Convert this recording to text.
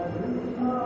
ああ。